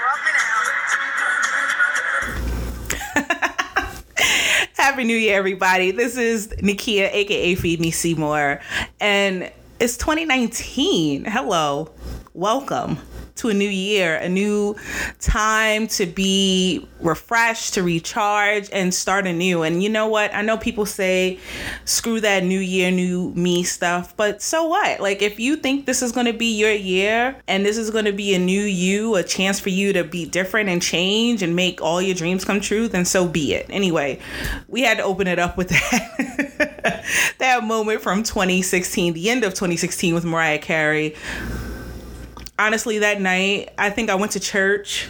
Happy New Year, everybody. This is Nikia, aka Feed Me Seymore, and it's 2019. Hello, welcome to a new year, a new time to be refreshed, to recharge, and start anew. And you know what? I know people say, screw that new year, new me stuff, but so what? Like, if you think this is going to be your year and this is going to be a new you, a chance for you to be different and change and make all your dreams come true, then so be it. Anyway, we had to open it up with that. that moment from 2016, the end of 2016 with Mariah Carey honestly, that night, I think I went to church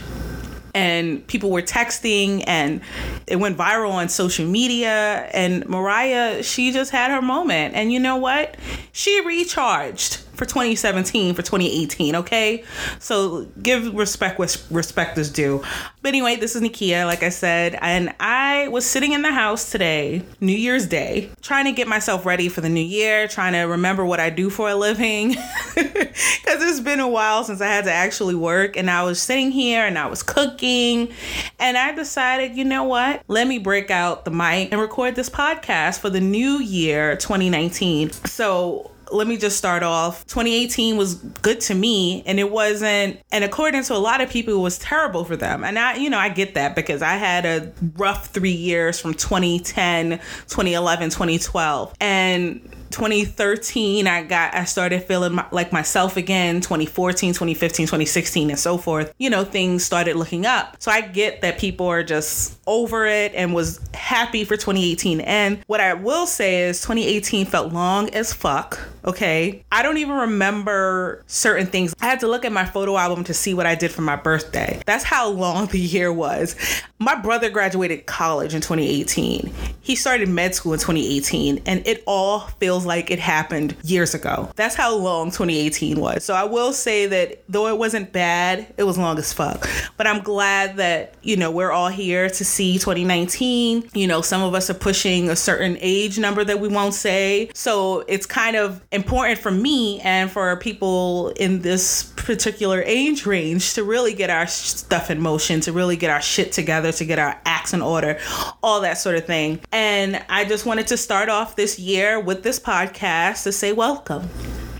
and people were texting and it went viral on social media. And Mariah she just had her moment. And you know what? She recharged for 2017 for 2018 okay? So give respect what respect is due. But anyway this is Nikia like I said and I was sitting in the house today New Year's Day trying to get myself ready for the new year trying to remember what I do for a living. Because it's been a while since I had to actually work and I was sitting here and I was cooking and I decided you know what? Let me break out the mic and record this podcast for the new year 2019 so let me just start off. 2018 was good to me, and it wasn't, and according to a lot of people, it was terrible for them. And I, you know, I get that because I had a rough three years from 2010, 2011, 2012. And 2013 i got i started feeling my, like myself again 2014 2015 2016 and so forth. You know things started looking up. So i get that people are just over it and was happy for 2018 and what i will say is 2018 felt long as fuck okay? I don't even remember certain things. I had to look at my photo album to see what i did for my birthday. That's how long the year was. My brother graduated college in 2018 he started med school in 2018 and it all feels feels like it happened years ago. That's how long 2018 was. So I will say that though it wasn't bad, it was long as fuck. But I'm glad that, you know, we're all here to see 2019. You know, some of us are pushing a certain age number that we won't say. So it's kind of important for me and for people in this particular age range to really get our stuff in motion, to really get our shit together, to get our acts in order, all that sort of thing. And I just wanted to start off this year with this podcast podcast to say welcome.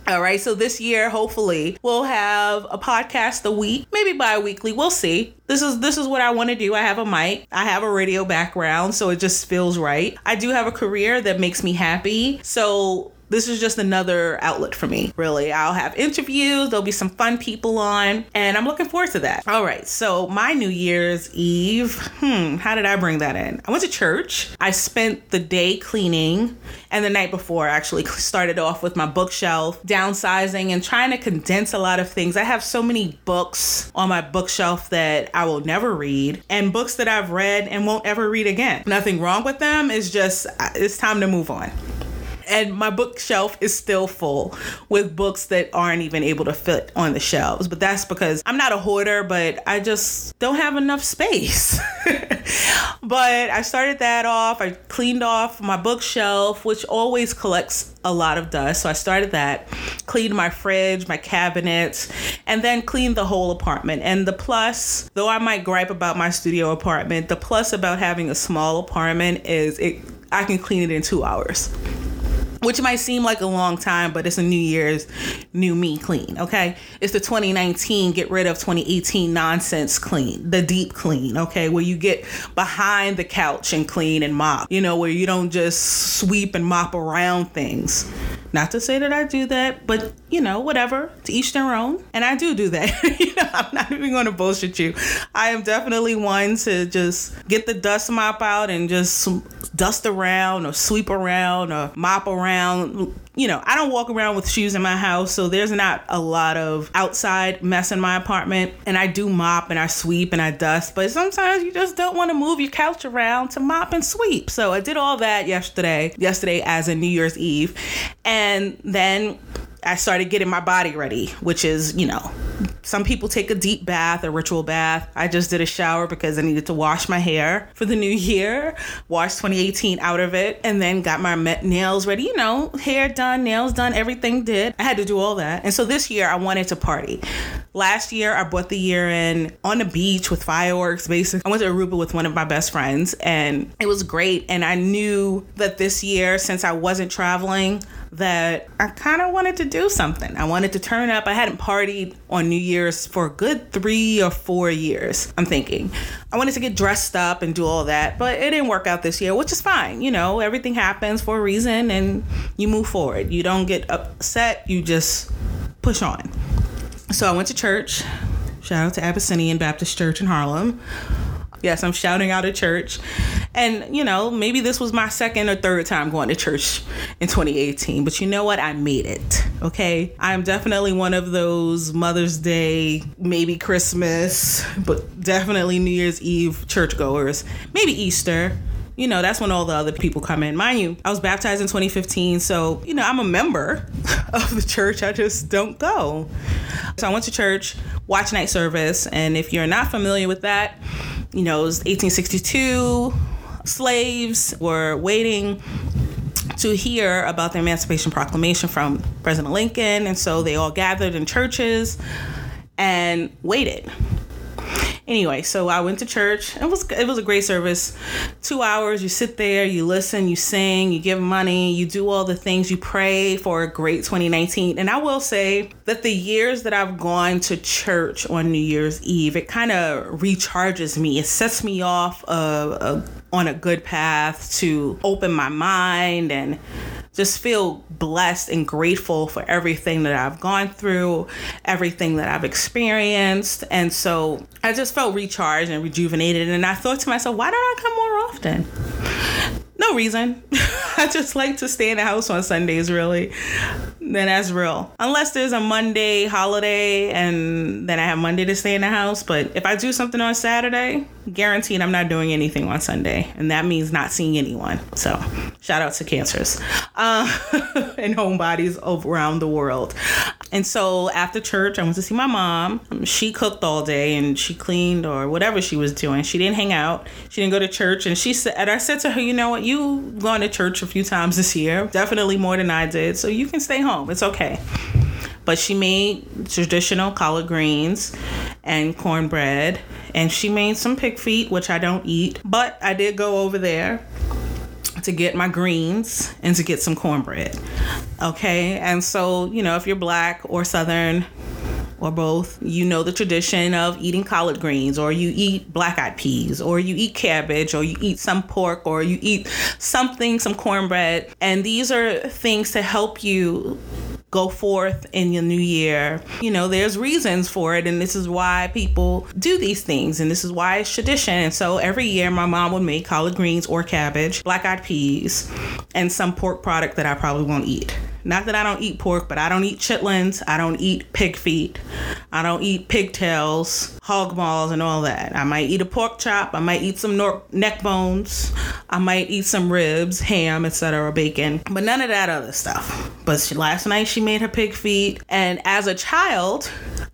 All right, so this year, hopefully, we'll have a podcast a week, maybe bi-weekly. We'll see. This is this is what I want to do. I have a mic. I have a radio background, so it just feels right. I do have a career that makes me happy. So this is just another outlet for me, really. I'll have interviews, there'll be some fun people on, and I'm looking forward to that. All right, so my New Year's Eve, hmm, how did I bring that in? I went to church. I spent the day cleaning, and the night before, I actually started off with my bookshelf, downsizing, and trying to condense a lot of things. I have so many books on my bookshelf that I will never read, and books that I've read and won't ever read again. Nothing wrong with them, it's just, it's time to move on and my bookshelf is still full with books that aren't even able to fit on the shelves. But that's because I'm not a hoarder, but I just don't have enough space. but I started that off. I cleaned off my bookshelf, which always collects a lot of dust. So I started that, cleaned my fridge, my cabinets, and then cleaned the whole apartment. And the plus, though I might gripe about my studio apartment, the plus about having a small apartment is it I can clean it in 2 hours which might seem like a long time, but it's a New Year's new me clean, okay? It's the 2019 get rid of 2018 nonsense clean, the deep clean, okay? Where you get behind the couch and clean and mop, you know, where you don't just sweep and mop around things. Not to say that I do that, but you know, whatever, to each their own. And I do do that. you know, I'm not even going to bullshit you. I am definitely one to just get the dust mop out and just dust around or sweep around or mop around. You know, I don't walk around with shoes in my house, so there's not a lot of outside mess in my apartment. And I do mop and I sweep and I dust, but sometimes you just don't want to move your couch around to mop and sweep. So I did all that yesterday, yesterday as a New Year's Eve. And then I started getting my body ready, which is, you know, Some people take a deep bath, a ritual bath. I just did a shower because I needed to wash my hair for the new year, washed 2018 out of it, and then got my nails ready. You know, hair done, nails done, everything did. I had to do all that. And so this year I wanted to party. Last year I bought the year in on the beach with fireworks, basically. I went to Aruba with one of my best friends and it was great. And I knew that this year, since I wasn't traveling, that I kind of wanted to do something. I wanted to turn up. I hadn't partied on New Year's for a good three or four years, I'm thinking. I wanted to get dressed up and do all that, but it didn't work out this year, which is fine. You know, everything happens for a reason and you move forward. You don't get upset, you just push on. So I went to church. Shout out to Abyssinian Baptist Church in Harlem. Yes, I'm shouting out at church. And, you know, maybe this was my second or third time going to church in 2018, but you know what? I made it. Okay. I'm definitely one of those Mother's Day, maybe Christmas, but definitely New Year's Eve churchgoers, maybe Easter you know, that's when all the other people come in. Mind you, I was baptized in 2015, so, you know, I'm a member of the church. I just don't go. So I went to church, watch night service, and if you're not familiar with that, you know, it was 1862. Slaves were waiting to hear about the Emancipation Proclamation from President Lincoln, and so they all gathered in churches and waited anyway, so I went to church. It was it was a great service. Two hours. You sit there, you listen, you sing, you give money, you do all the things. You pray for a great 2019. And I will say that the years that I've gone to church on New Year's Eve, it kind of recharges me. It sets me off uh, uh, on a good path to open my mind and just feel blessed and grateful for everything that I've gone through, everything that I've experienced. And so I just felt recharged and rejuvenated. And I thought to myself, why don't I come more often? No reason. I just like to stay in the house on Sundays, really. Then that's real. Unless there's a Monday holiday and then I have Monday to stay in the house. But if I do something on Saturday, guaranteed I'm not doing anything on Sunday. And that means not seeing anyone. So shout out to cancers uh, and homebodies around the world. And so after church, I went to see my mom. Um, she cooked all day and she cleaned or whatever she was doing. She didn't hang out. She didn't go to church. And she said, and I said to her, you know what? You gone to church a few times this year, definitely more than I did. So you can stay home. It's okay. But she made traditional collard greens and cornbread, and she made some pig feet, which I don't eat. But I did go over there to get my greens and to get some cornbread. Okay, and so, you know, if you're black or southern, or both, you know the tradition of eating collard greens, or you eat black eyed peas, or you eat cabbage, or you eat some pork, or you eat something, some cornbread. And these are things to help you go forth in your new year. You know, there's reasons for it, and this is why people do these things, and this is why it's tradition. And so every year, my mom would make collard greens or cabbage, black eyed peas, and some pork product that I probably won't eat. Not that I don't eat pork, but I don't eat chitlins. I don't eat pig feet. I don't eat pigtails, hog balls, and all that. I might eat a pork chop. I might eat some nor- neck bones. I might eat some ribs, ham, etc., bacon, but none of that other stuff. But she, last night she made her pig feet, and as a child,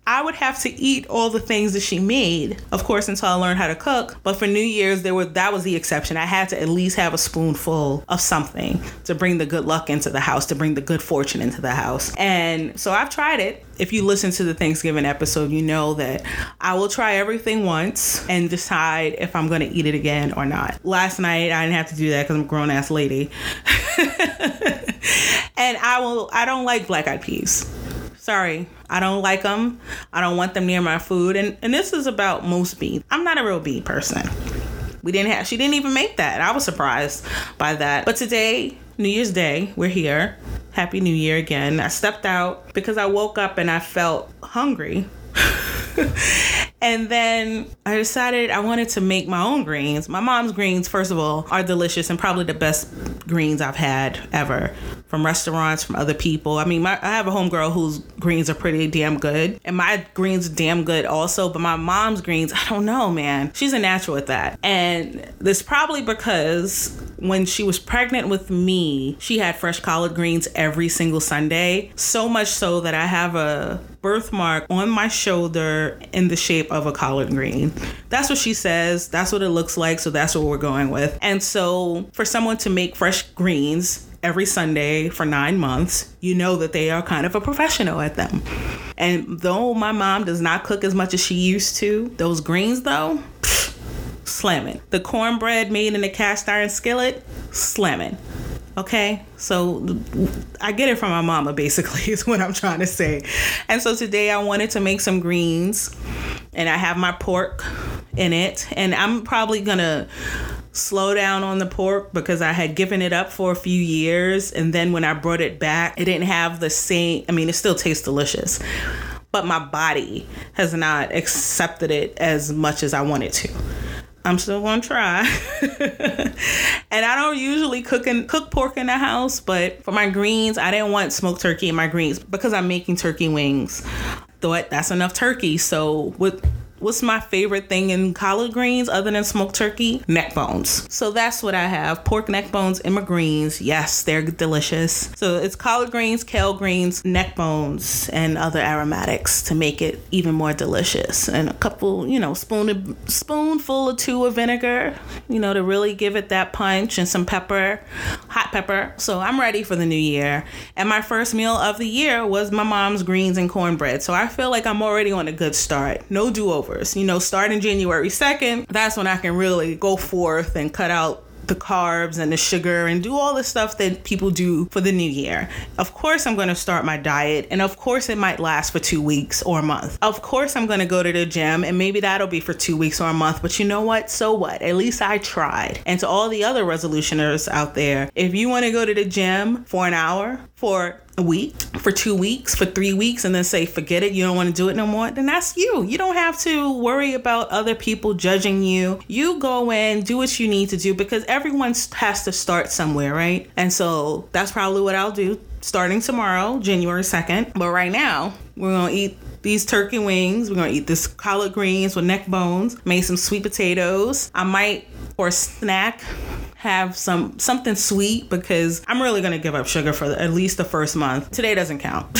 I would have to eat all the things that she made, of course, until I learned how to cook. But for New Year's, there was that was the exception. I had to at least have a spoonful of something to bring the good luck into the house, to bring the good fortune into the house. And so I've tried it. If you listen to the Thanksgiving episode, you know that I will try everything once and decide if I'm going to eat it again or not. Last night, I didn't have to do that because I'm a grown ass lady. and I will. I don't like black eyed peas. Sorry, I don't like them. I don't want them near my food. And and this is about most bees. I'm not a real bee person. We didn't have. She didn't even make that. I was surprised by that. But today, New Year's Day, we're here. Happy New Year again. I stepped out because I woke up and I felt hungry. and then I decided I wanted to make my own greens. My mom's greens, first of all, are delicious and probably the best greens I've had ever from restaurants, from other people. I mean, my, I have a homegirl whose greens are pretty damn good, and my greens are damn good also. But my mom's greens, I don't know, man. She's a natural at that, and this probably because when she was pregnant with me, she had fresh collard greens every single Sunday. So much so that I have a birthmark on my shoulder in the shape of a collard green. That's what she says. That's what it looks like. So that's what we're going with. And so for someone to make fresh greens, every Sunday for nine months, you know that they are kind of a professional at them. And though my mom does not cook as much as she used to, those greens though, slamming. The cornbread made in a cast iron skillet, slamming. Okay, so I get it from my mama, basically, is what I'm trying to say. And so today I wanted to make some greens, and I have my pork in it, and I'm probably gonna slow down on the pork because I had given it up for a few years. And then when I brought it back, it didn't have the same, I mean, it still tastes delicious, but my body has not accepted it as much as I wanted to. I'm still gonna try. and I don't usually cook and cook pork in the house, but for my greens, I didn't want smoked turkey in my greens because I'm making turkey wings. Thought that's enough turkey. So with What's my favorite thing in collard greens other than smoked turkey? Neck bones. So that's what I have. Pork neck bones in my greens. Yes, they're delicious. So it's collard greens, kale greens, neck bones, and other aromatics to make it even more delicious. And a couple, you know, spoon of, spoonful or two of vinegar, you know, to really give it that punch and some pepper, hot pepper. So I'm ready for the new year. And my first meal of the year was my mom's greens and cornbread. So I feel like I'm already on a good start. No do you know, starting January 2nd, that's when I can really go forth and cut out the carbs and the sugar and do all the stuff that people do for the new year. Of course, I'm going to start my diet, and of course, it might last for two weeks or a month. Of course, I'm going to go to the gym, and maybe that'll be for two weeks or a month, but you know what? So what? At least I tried. And to all the other resolutioners out there, if you want to go to the gym for an hour, for a week, for two weeks, for three weeks, and then say, forget it, you don't want to do it no more, then that's you. You don't have to worry about other people judging you. You go in, do what you need to do because everyone has to start somewhere, right? And so that's probably what I'll do starting tomorrow, January 2nd. But right now, we're going to eat these turkey wings. We're going to eat this collard greens with neck bones, made some sweet potatoes. I might, for a snack, have some something sweet because I'm really gonna give up sugar for at least the first month. Today doesn't count.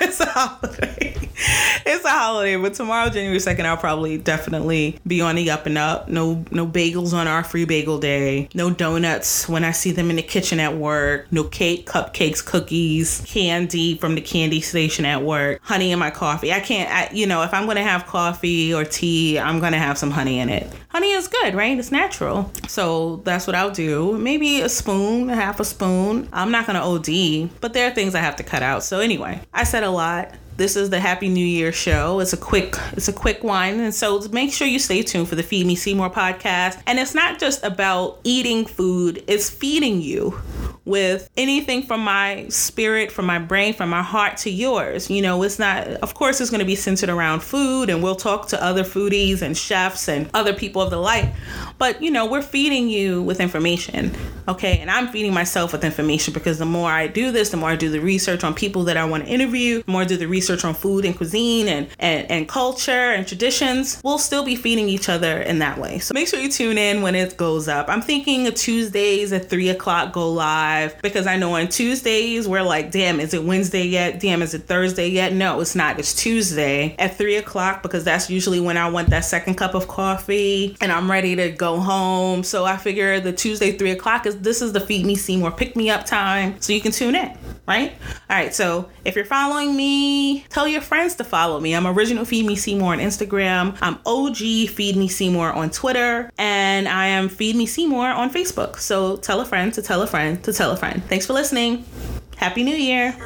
it's a holiday. It's a holiday, but tomorrow, January second, I'll probably definitely be on the up and up. No, no bagels on our free bagel day. No donuts when I see them in the kitchen at work. No cake, cupcakes, cookies, candy from the candy station at work. Honey in my coffee. I can't. I, you know, if I'm gonna have coffee or tea, I'm gonna have some honey in it. Honey is good, right? It's natural. So that's what I'll do. Maybe a spoon, a half a spoon. I'm not gonna OD, but there are things I have to cut out. So anyway, I said a lot. This is the Happy New Year show. It's a quick, it's a quick one, and so make sure you stay tuned for the Feed Me Seymore podcast. And it's not just about eating food; it's feeding you with anything from my spirit, from my brain, from my heart to yours. You know, it's not, of course, it's going to be centered around food, and we'll talk to other foodies and chefs and other people of the light. But, you know, we're feeding you with information, okay? And I'm feeding myself with information because the more I do this, the more I do the research on people that I want to interview, the more I do the research on food and cuisine and, and, and culture and traditions, we'll still be feeding each other in that way. So make sure you tune in when it goes up. I'm thinking Tuesdays at 3 o'clock go live because I know on Tuesdays we're like, damn, is it Wednesday yet? Damn, is it Thursday yet? No, it's not. It's Tuesday at three o'clock because that's usually when I want that second cup of coffee and I'm ready to go home. So I figure the Tuesday three o'clock is this is the Feed Me Seymore pick me up time, so you can tune in, right? All right. So if you're following me, tell your friends to follow me. I'm original Feed Me Seymore on Instagram. I'm OG Feed Me Seymore on Twitter, and I am Feed Me Seymore on Facebook. So tell a friend to tell a friend to tell a friend. Thanks for listening. Happy New Year.